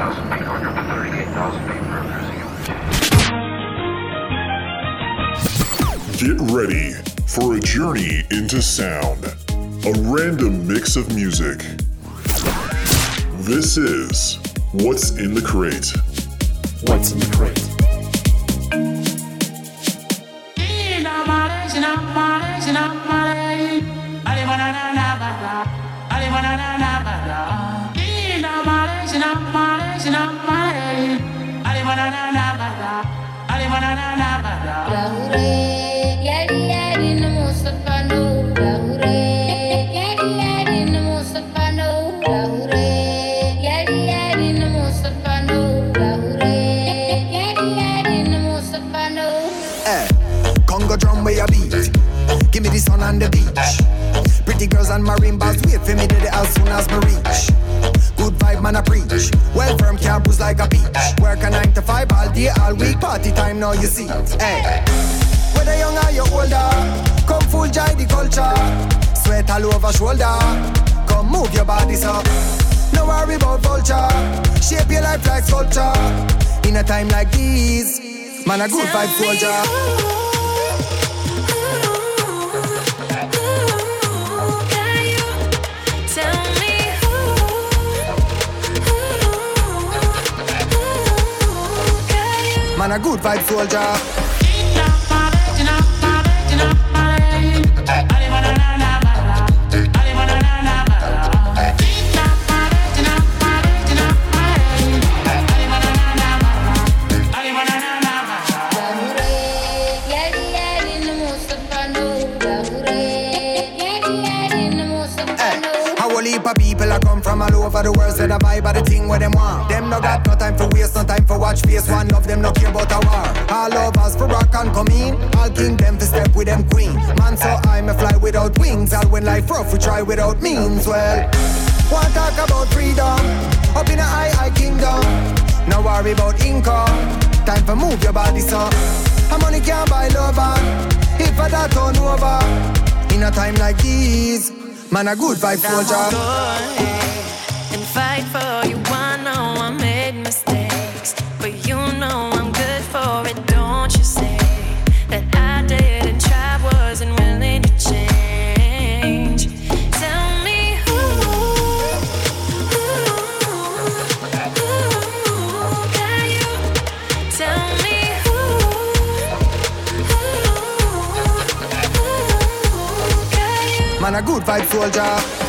38,000 feet under the 38,000 feet for cruising Get ready for a journey into sound, a random mix of music. This is What's in the Crate. What's in the Crate? As soon as me reach. Good vibe, man, I preach. Well firm, can't bruise like a peach. Work a nine to five all day, all week. Party time, now you see. Hey. Whether young or you older, come full joy the culture. Sweat all over shoulder. Come move your body so. No worry about vulture. Shape your life like sculpture. In a time like this, man, a good vibe soldier. Man, a good vibe soldier. All the world, say the vibe of the thing where them want. Them no got no time for waste, no time for watch face. One love them no care about a war. All lovers for rock and come in. All king them to step with them queen. Man, so I'm a fly without wings. All when life rough, we try without means. Well, want talk about freedom? Up in a high, high kingdom. No worry about income. Time for move your body, so. A money can't buy love, ah. if I that turn over. In a time like this, man, a good vibe soldier good vibe soldier.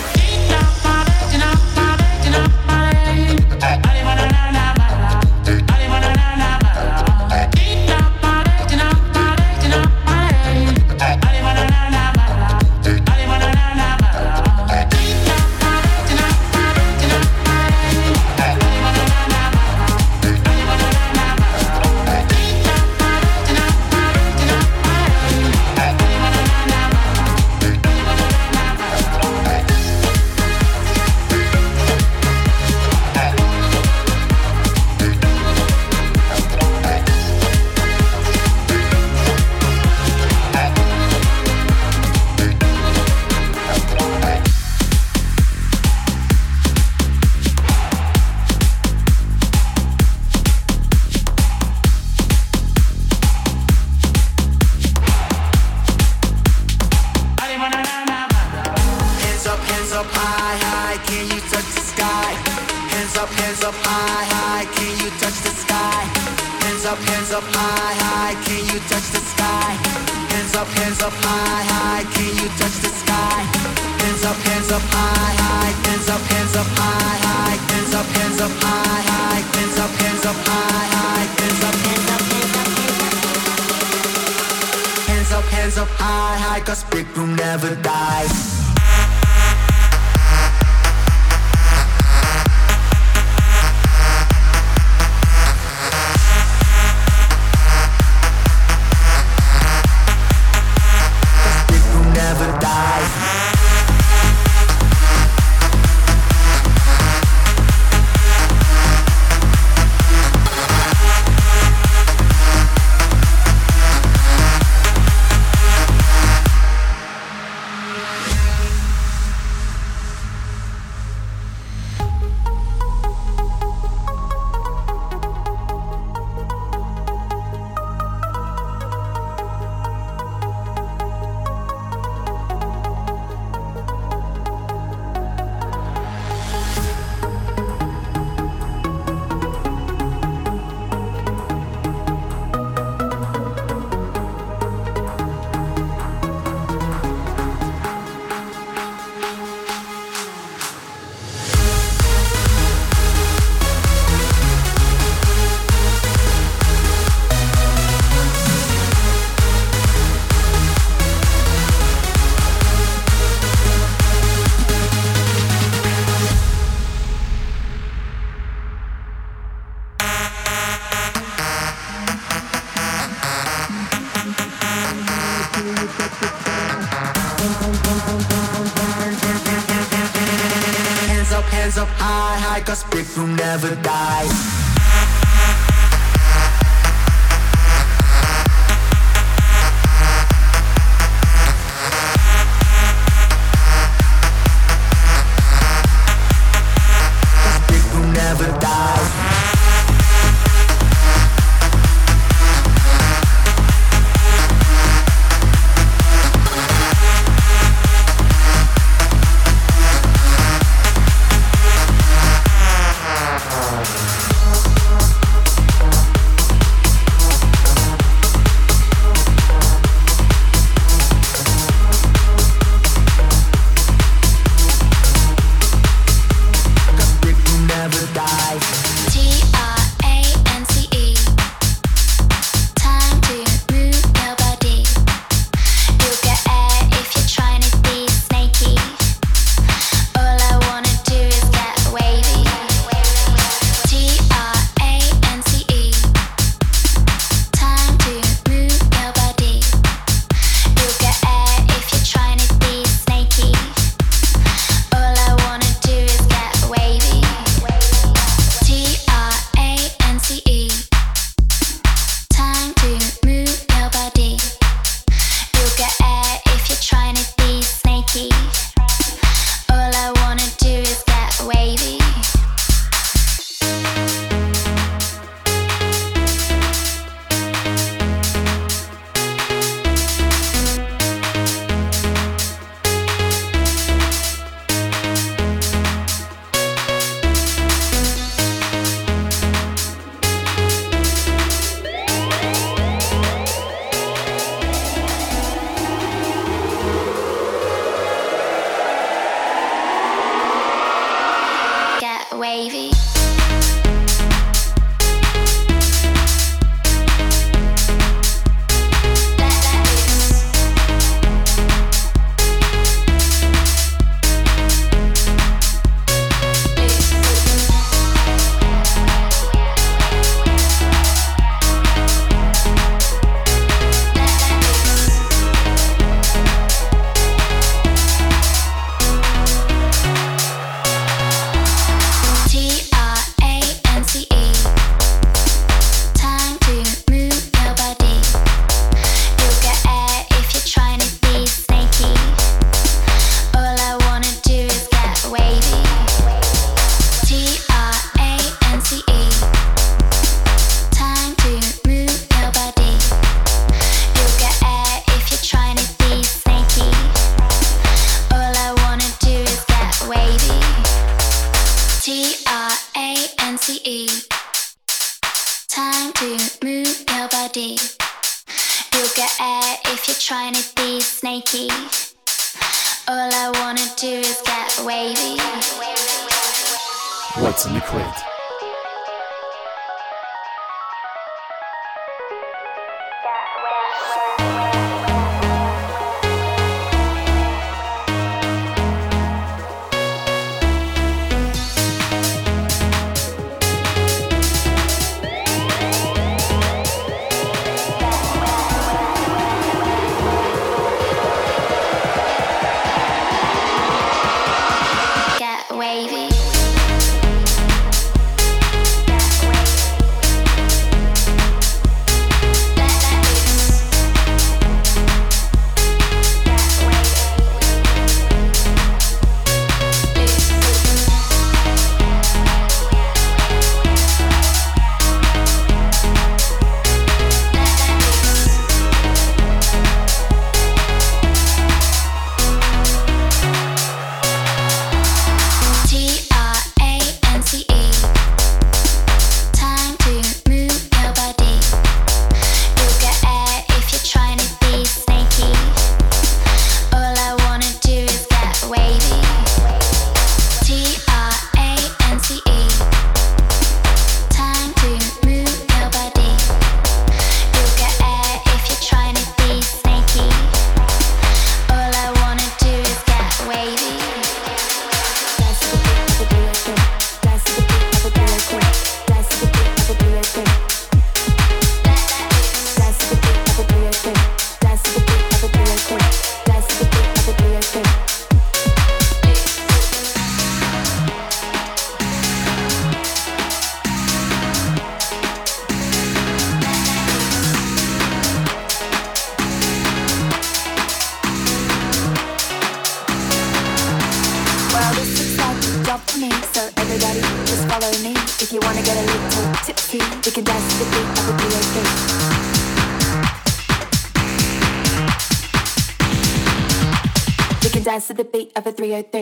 dance to the beat of a 303.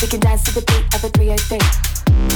We can dance to the beat of a 303.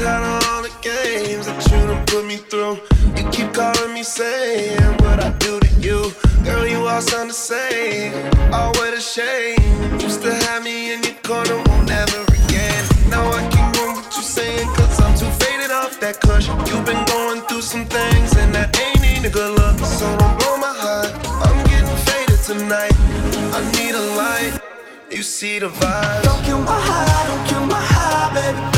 out all the games that you done put me through. You keep calling me saying what I do to you. Girl, you all sound the same. Oh, what a shame. Used to have me in your corner, won't ever again. Now I can't what you saying, cause I'm too faded off that cushion. You've been going through some things, and that ain't even good luck. So don't blow my heart. I'm getting faded tonight. I need a light. You see the vibe. Don't kill my high, don't kill my high, baby.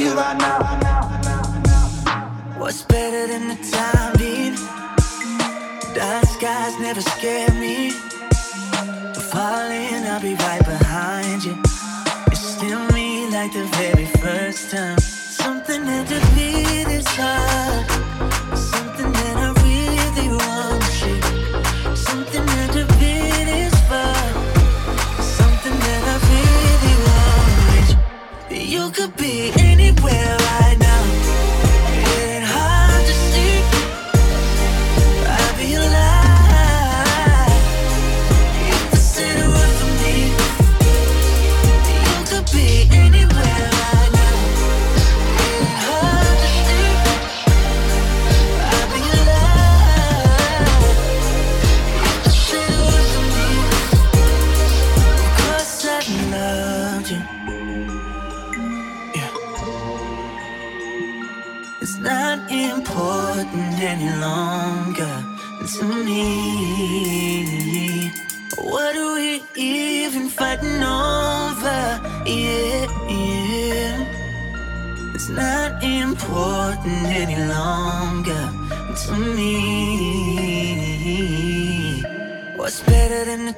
feel right now. What's better than the time being? Dark skies never scare.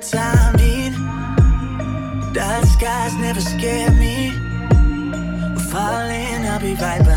summertime need. Dark skies never scare me. We're falling, I'll be right back.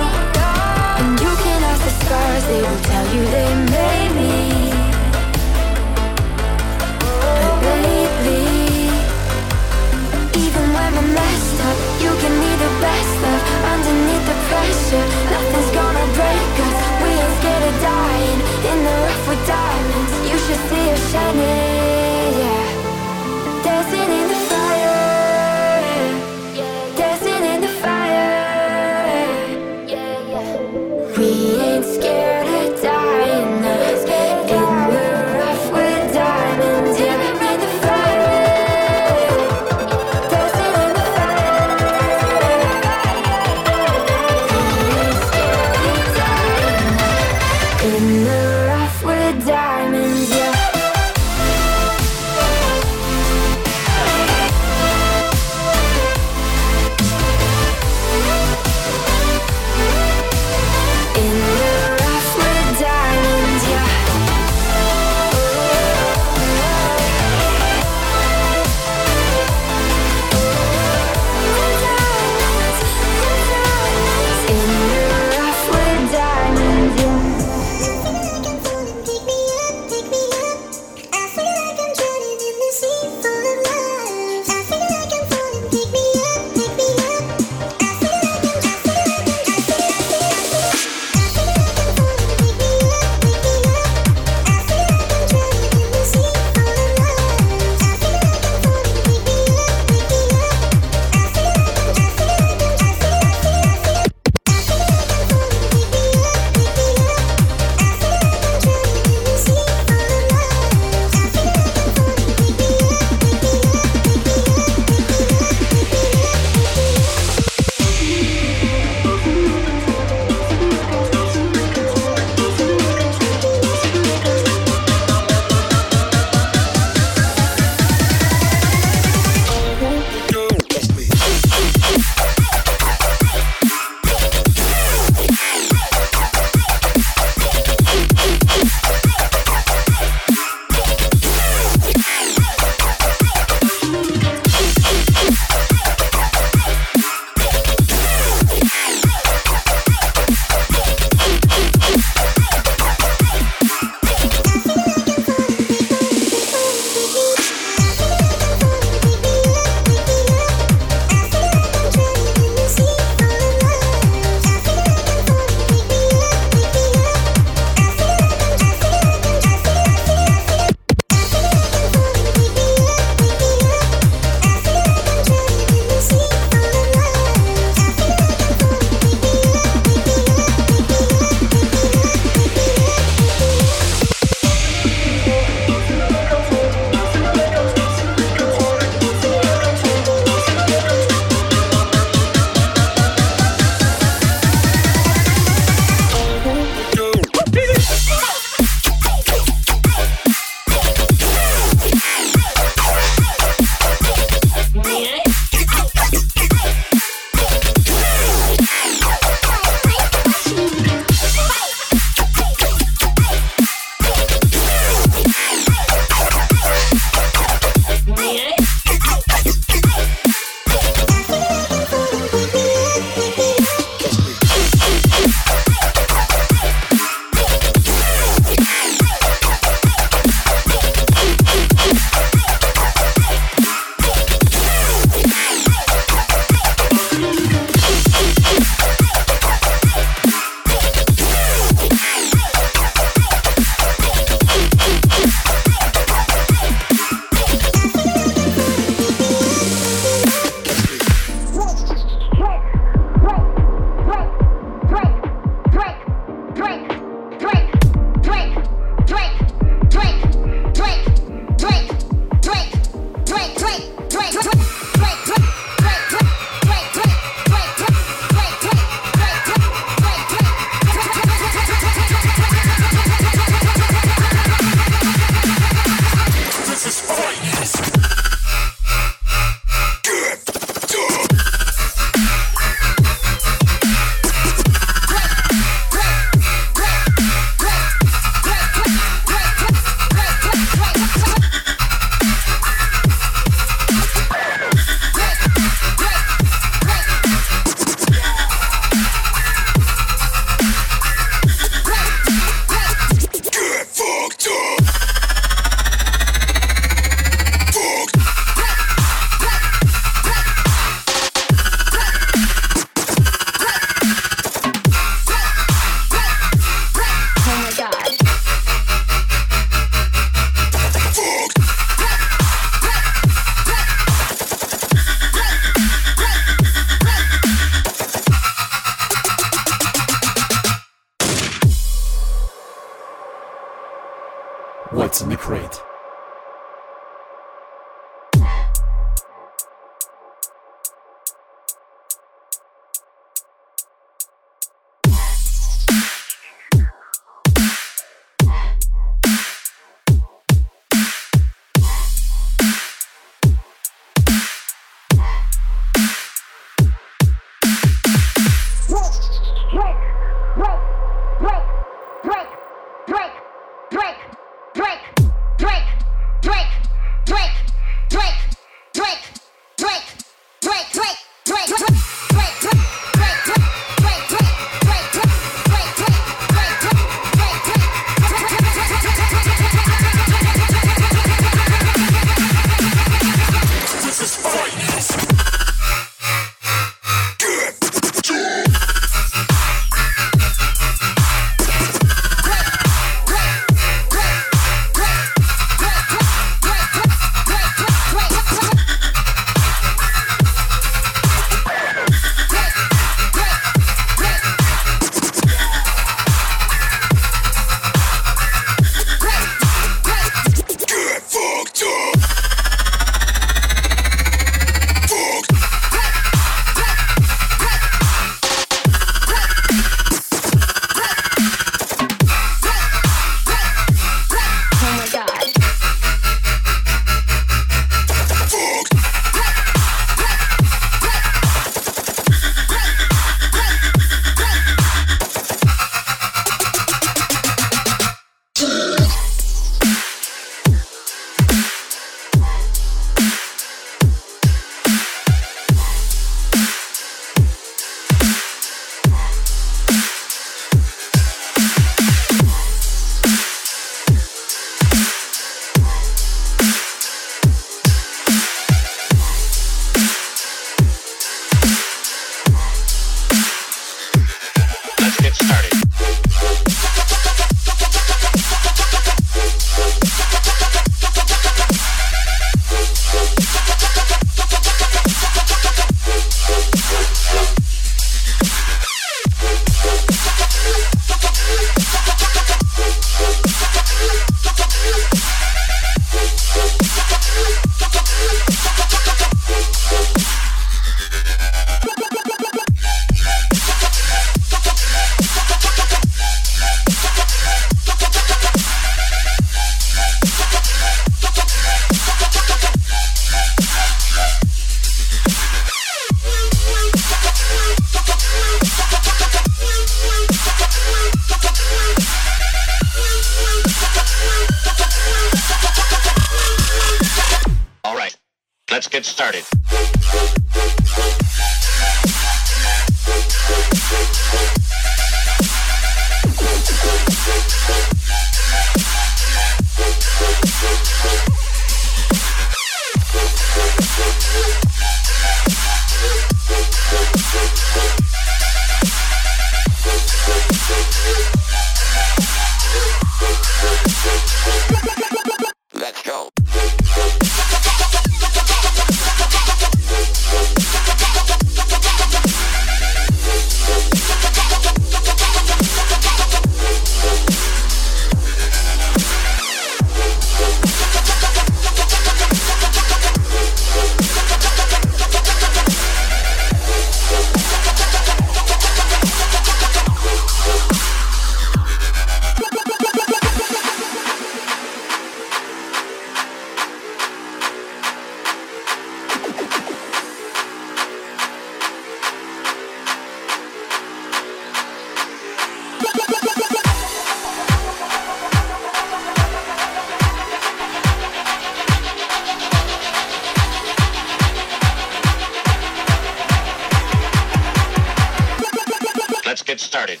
Let's get started.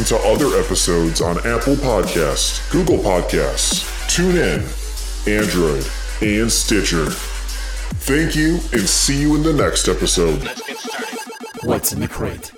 Listen to other episodes on Apple Podcasts, Google Podcasts, TuneIn, Android, and Stitcher. Thank you and see you in the next episode. What's in the crate?